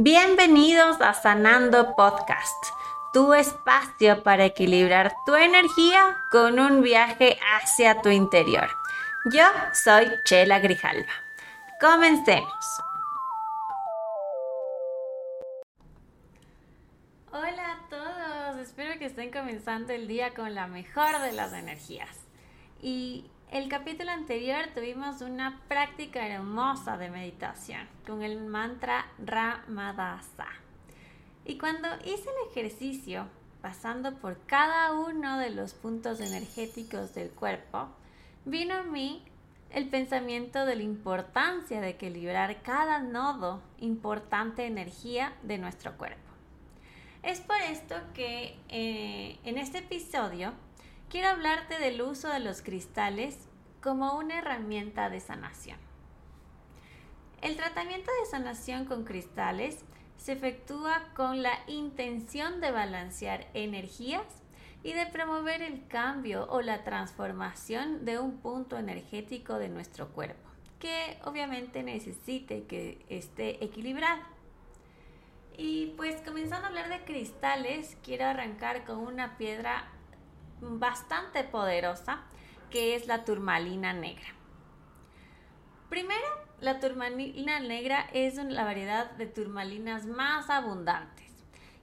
Bienvenidos a Sanando Podcast, tu espacio para equilibrar tu energía con un viaje hacia tu interior. Yo soy Chela Grijalva. Comencemos. Hola a todos, espero que estén comenzando el día con la mejor de las energías. Y el capítulo anterior tuvimos una práctica hermosa de meditación con el mantra Ramadasa. Y cuando hice el ejercicio, pasando por cada uno de los puntos energéticos del cuerpo, vino a mí el pensamiento de la importancia de equilibrar cada nodo importante energía de nuestro cuerpo. Es por esto que eh, en este episodio quiero hablarte del uso de los cristales como una herramienta de sanación. El tratamiento de sanación con cristales se efectúa con la intención de balancear energías y de promover el cambio o la transformación de un punto energético de nuestro cuerpo, que obviamente necesite que esté equilibrado. Y pues comenzando a hablar de cristales, quiero arrancar con una piedra bastante poderosa que es la turmalina negra. Primero, la turmalina negra es la variedad de turmalinas más abundantes.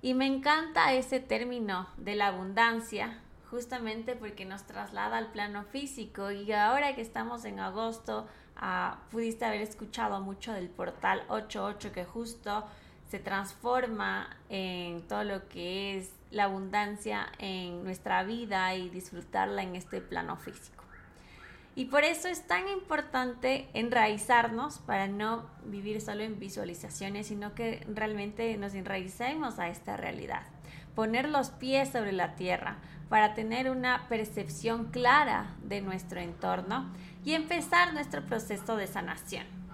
Y me encanta ese término de la abundancia, justamente porque nos traslada al plano físico. Y ahora que estamos en agosto, ah, pudiste haber escuchado mucho del portal 88 que justo se transforma en todo lo que es la abundancia en nuestra vida y disfrutarla en este plano físico. Y por eso es tan importante enraizarnos para no vivir solo en visualizaciones, sino que realmente nos enraicemos a esta realidad. Poner los pies sobre la tierra para tener una percepción clara de nuestro entorno y empezar nuestro proceso de sanación.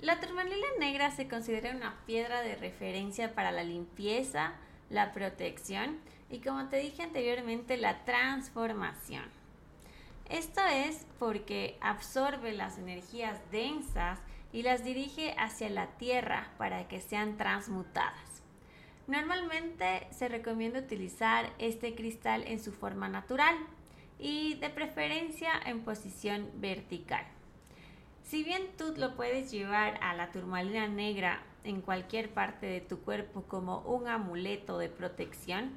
La turmalina negra se considera una piedra de referencia para la limpieza, la protección y como te dije anteriormente, la transformación. Esto es porque absorbe las energías densas y las dirige hacia la tierra para que sean transmutadas. Normalmente se recomienda utilizar este cristal en su forma natural y de preferencia en posición vertical. Si bien tú lo puedes llevar a la turmalina negra en cualquier parte de tu cuerpo como un amuleto de protección,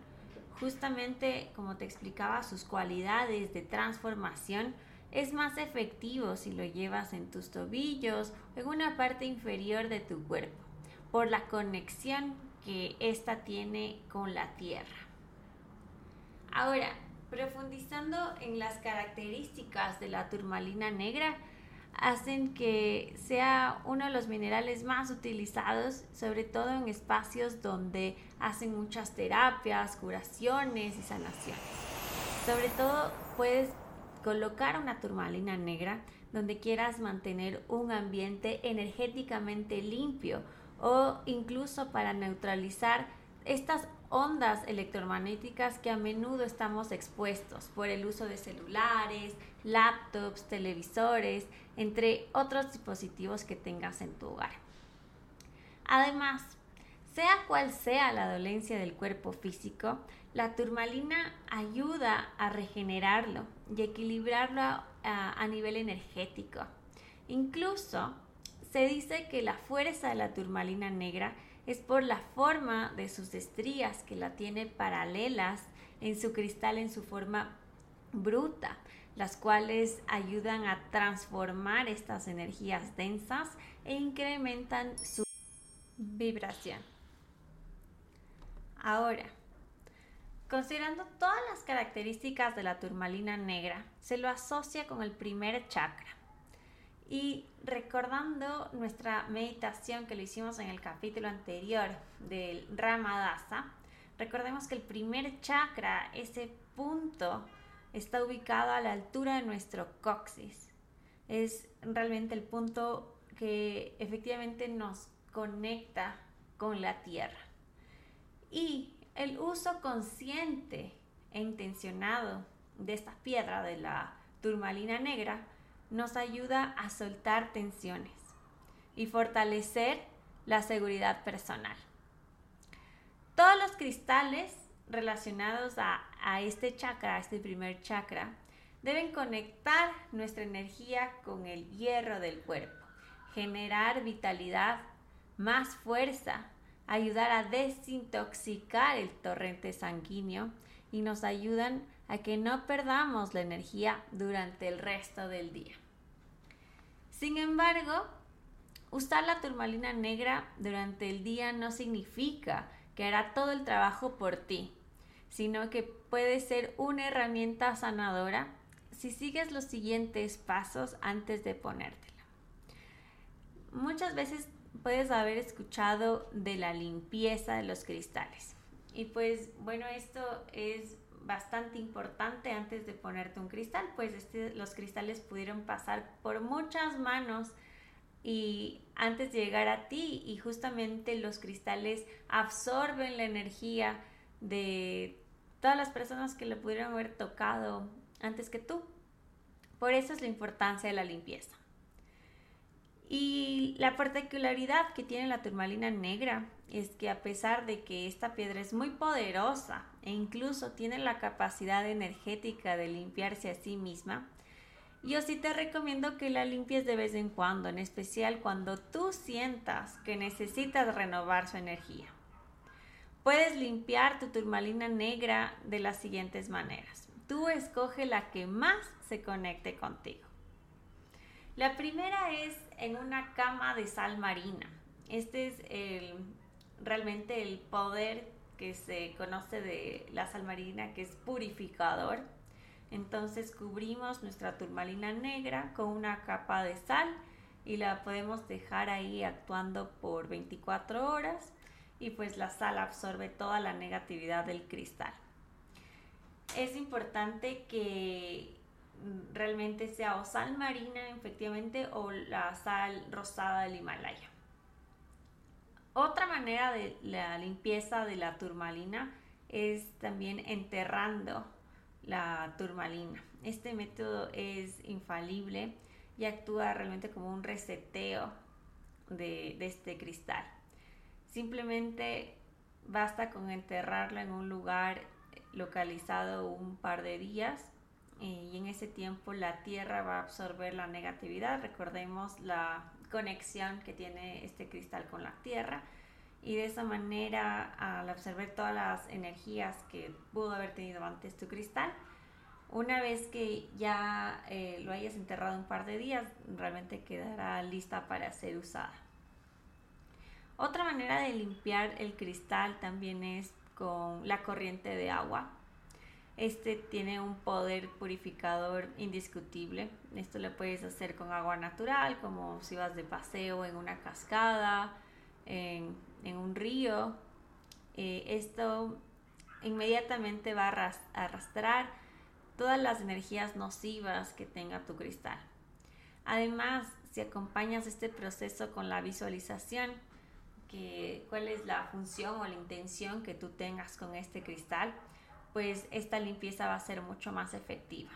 justamente como te explicaba, sus cualidades de transformación es más efectivo si lo llevas en tus tobillos o en una parte inferior de tu cuerpo, por la conexión que ésta tiene con la tierra. Ahora, profundizando en las características de la turmalina negra, hacen que sea uno de los minerales más utilizados, sobre todo en espacios donde hacen muchas terapias, curaciones y sanaciones. Sobre todo puedes colocar una turmalina negra donde quieras mantener un ambiente energéticamente limpio o incluso para neutralizar estas ondas electromagnéticas que a menudo estamos expuestos por el uso de celulares, laptops, televisores, entre otros dispositivos que tengas en tu hogar. Además, sea cual sea la dolencia del cuerpo físico, la turmalina ayuda a regenerarlo y equilibrarlo a, a, nivel energético. Incluso se dice que la fuerza de la turmalina negra es por la forma de sus estrías que la tiene paralelas en su cristal en su forma bruta, las cuales ayudan a transformar estas energías densas e incrementan su vibración. Ahora, considerando todas las características de la turmalina negra, se lo asocia con el primer chakra, y recordando nuestra meditación que lo hicimos en el capítulo anterior del Ramadasa, recordemos que el primer chakra, ese punto, está ubicado a la altura de nuestro coxis. Es realmente el punto que efectivamente nos conecta con la tierra. Y el uso consciente e intencionado de esta piedra de la turmalina negra nos ayuda a soltar tensiones. y fortalecer la seguridad personal. Todos los cristales relacionados a, a este chakra, a este primer chakra, deben conectar nuestra energía con el hierro del cuerpo, generar vitalidad, más fuerza, ayudar a desintoxicar el torrente sanguíneo y nos ayudan a que no perdamos la energía durante el resto del día. Sin embargo, usar la turmalina negra durante el día no significa que hará todo el trabajo por ti, sino que puede ser una herramienta sanadora si sigues los siguientes pasos antes de ponértela. Muchas veces puedes haber escuchado de la limpieza de los cristales. Y pues bueno, esto es bastante importante antes de ponerte un cristal, pues este, los cristales pudieron pasar por muchas manos y antes de llegar a ti y justamente los cristales absorben la energía de todas las personas que le pudieron haber tocado antes que tú. Por eso es la importancia de la limpieza. Y la particularidad que tiene la turmalina negra es que a pesar de que esta piedra es muy poderosa e incluso tiene la capacidad energética de limpiarse a sí misma, yo sí te recomiendo que la limpies de vez en cuando, en especial cuando tú sientas que necesitas renovar su energía. Puedes limpiar tu turmalina negra de las siguientes maneras. Tú escoge la que más se conecte contigo. La primera es en una cama de sal marina. Este es realmente el poder que se conoce de la sal marina, que es purificador entonces cubrimos nuestra turmalina negra con una capa de sal y la podemos dejar ahí actuando por 24 horas y pues la sal absorbe toda la negatividad del cristal. Es importante que realmente sea o sal marina efectivamente o la sal rosada del Himalaya. Otra manera de la limpieza de la turmalina es también enterrando la turmalina. Este método es infalible y actúa realmente como un reseteo de, este cristal. Simplemente basta con enterrarlo en un lugar localizado un par de días eh, y en ese tiempo la tierra va a absorber la negatividad. Recordemos la conexión que tiene este cristal con la tierra y de esa manera al absorber todas las energías que pudo haber tenido antes tu cristal, una vez que ya eh, lo hayas enterrado un par de días, realmente quedará lista para ser usada. Otra manera de limpiar el cristal también es con la corriente de agua. Este tiene un poder purificador indiscutible. Esto lo puedes hacer con agua natural, como si vas de paseo en una cascada, en en un río, eh, esto inmediatamente va a arrastrar todas las energías nocivas que tenga tu cristal. Además, si acompañas este proceso con la visualización, que, cuál es la función o la intención que tú tengas con este cristal, pues esta limpieza va a ser mucho más efectiva.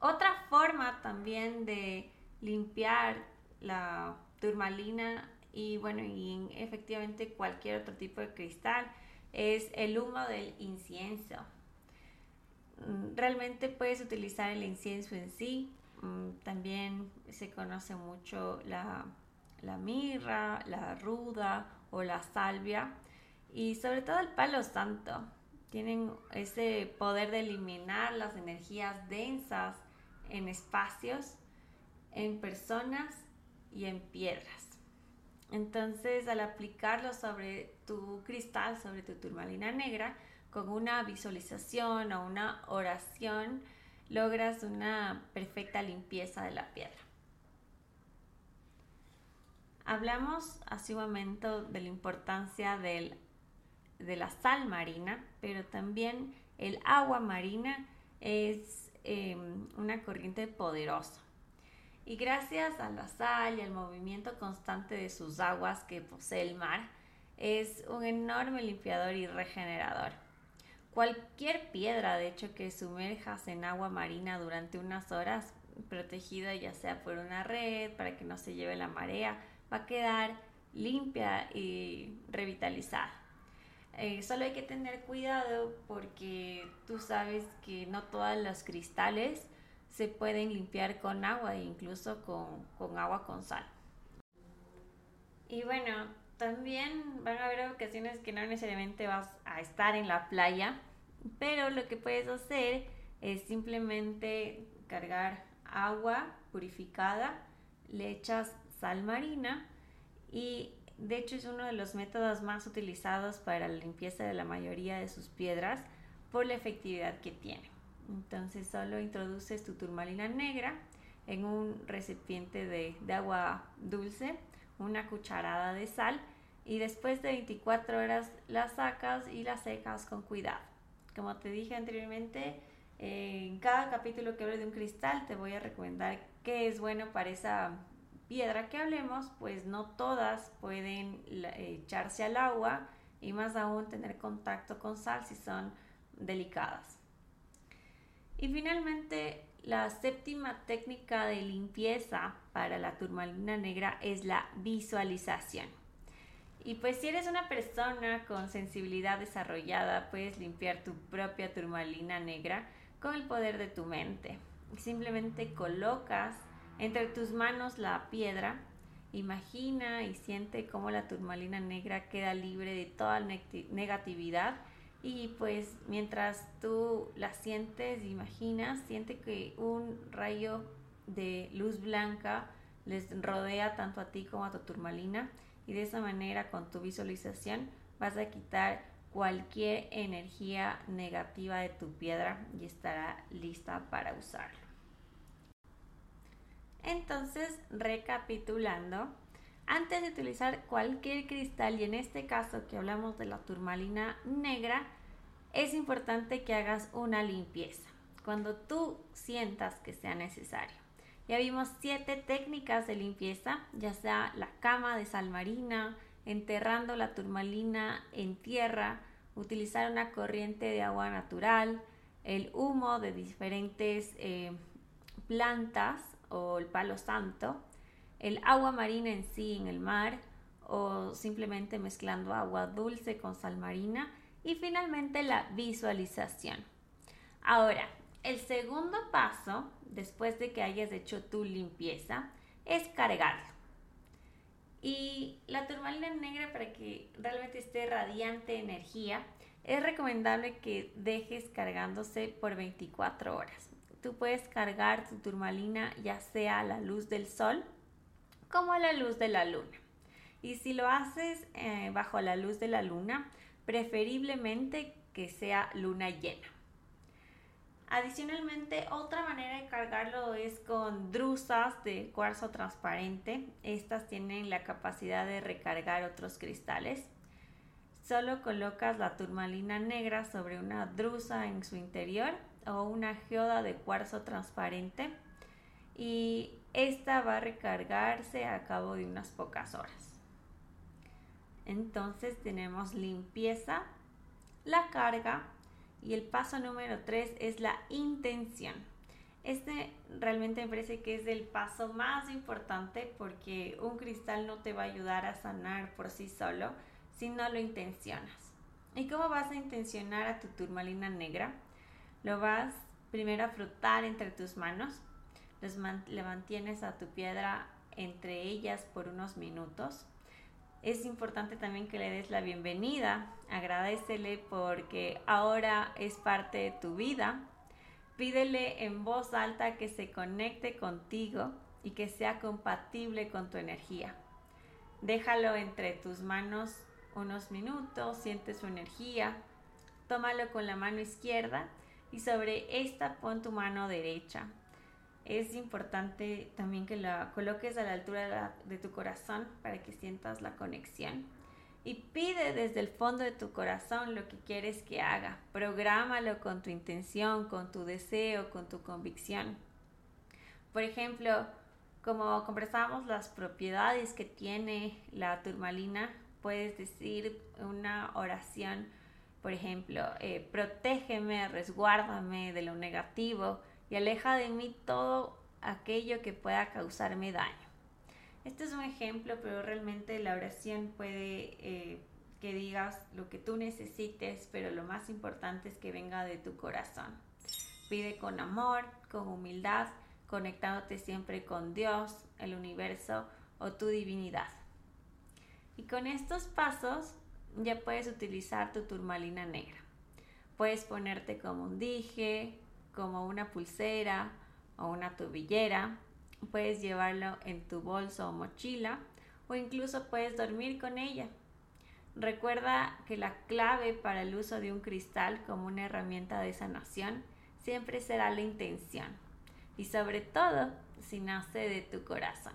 Otra forma también de limpiar la turmalina y bueno, y efectivamente cualquier otro tipo de cristal es el humo del incienso. Mm, realmente puedes utilizar el incienso en sí. Mm, también se conoce mucho la, la mirra, la ruda o la salvia. Y sobre todo el palo santo. Tienen ese poder de eliminar las energías densas en espacios, en personas y en piedras. Entonces, al aplicarlo sobre tu cristal, sobre tu turmalina negra, con una visualización o una oración, logras una perfecta limpieza de la piedra. Hablamos hace un momento de la importancia de la sal marina, pero también el agua marina es em, una corriente poderosa y gracias a la sal y al movimiento constante de sus aguas que posee el mar, es un enorme limpiador y regenerador. Cualquier piedra, de hecho, que sumerjas en agua marina durante unas horas protegida ya sea por una red para que no se lleve la marea, va a quedar limpia y revitalizada. Eh, solo hay que tener cuidado porque tú sabes que no todos los cristales se pueden limpiar con agua e incluso con, con agua con sal. Y bueno, también van a haber ocasiones que no necesariamente vas a estar en la playa, pero lo que puedes hacer es simplemente cargar agua purificada, le echas sal marina y de hecho es uno de los métodos más utilizados para la limpieza de la mayoría de sus piedras por la efectividad que tiene. Entonces solo introduces tu turmalina negra en un recipiente de, agua dulce, una cucharada de sal y después de 24 horas la sacas y la secas con cuidado. Como te dije anteriormente, en cada capítulo que hable de un cristal te voy a recomendar qué es bueno para esa piedra que hablemos, pues no todas pueden echarse al agua y más aún tener contacto con sal si son delicadas. Y finalmente, la séptima técnica de limpieza para la turmalina negra es la visualización. Y pues si eres una persona con sensibilidad desarrollada, puedes limpiar tu propia turmalina negra con el poder de tu mente. Simplemente colocas entre tus manos la piedra, imagina y siente cómo la turmalina negra queda libre de toda negatividad. Y pues mientras tú la sientes, imaginas, siente que un rayo de luz blanca les rodea tanto a ti como a tu turmalina. Y de esa manera con tu visualización vas a quitar cualquier energía negativa de tu piedra y estará lista para usarlo. Entonces, recapitulando, antes de utilizar cualquier cristal y en este caso que hablamos de la turmalina negra, es importante que hagas una limpieza cuando tú sientas que sea necesario. Ya vimos siete técnicas de limpieza, ya sea la cama de sal marina, enterrando la turmalina en tierra, utilizar una corriente de agua natural, el humo de diferentes eh, plantas o el palo santo, el agua marina en sí en el mar o simplemente mezclando agua dulce con sal marina y finalmente la visualización. Ahora, el segundo paso, después de que hayas hecho tu limpieza, es cargarlo. Y la turmalina negra para que realmente esté radiante energía, es recomendable que dejes cargándose por 24 horas. Tú puedes cargar tu turmalina ya sea a la luz del sol como a la luz de la luna. Y si lo haces eh, bajo la luz de la luna, preferiblemente que sea luna llena. Adicionalmente, otra manera de cargarlo es con drusas de cuarzo transparente. Estas tienen la capacidad de recargar otros cristales. Solo colocas la turmalina negra sobre una drusa en su interior o una geoda de cuarzo transparente y esta va a recargarse a cabo de unas pocas horas. Entonces tenemos limpieza, la carga y el paso número 3 es la intención. Este realmente me parece que es el paso más importante porque un cristal no te va a ayudar a sanar por sí solo si no lo intencionas. ¿Y cómo vas a intencionar a tu turmalina negra? Lo vas primero a frotar entre tus manos, le mantienes a tu piedra entre ellas por unos minutos. Es importante también que le des la bienvenida, agradecele porque ahora es parte de tu vida. Pídele en voz alta que se conecte contigo y que sea compatible con tu energía. Déjalo entre tus manos unos minutos, siente su energía, tómalo con la mano izquierda y sobre esta pon tu mano derecha. Es importante también que la coloques a la altura de tu corazón para que sientas la conexión. Y pide desde el fondo de tu corazón lo que quieres que haga. Prográmalo con tu intención, con tu deseo, con tu convicción. Por ejemplo, como conversábamos las propiedades que tiene la turmalina, puedes decir una oración por ejemplo, eh, protégeme, resguárdame de lo negativo y aleja de mí todo aquello que pueda causarme daño. Este es un ejemplo, pero realmente la oración puede eh, que digas lo que tú necesites, pero lo más importante es que venga de tu corazón. Pide con amor, con humildad, conectándote siempre con Dios, el universo o tu divinidad. Y con estos pasos ya puedes utilizar tu turmalina negra. Puedes ponerte como un dije, como una pulsera o una tobillera. Puedes llevarlo en tu bolso o mochila o incluso puedes dormir con ella. Recuerda que la clave para el uso de un cristal como una herramienta de sanación siempre será la intención y sobre todo si nace de tu corazón.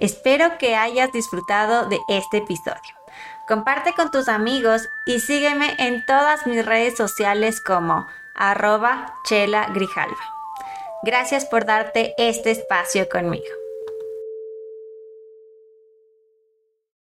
Espero que hayas disfrutado de este episodio. Comparte con tus amigos y sígueme en todas mis redes sociales como arroba chela grijalva. Gracias por darte este espacio conmigo.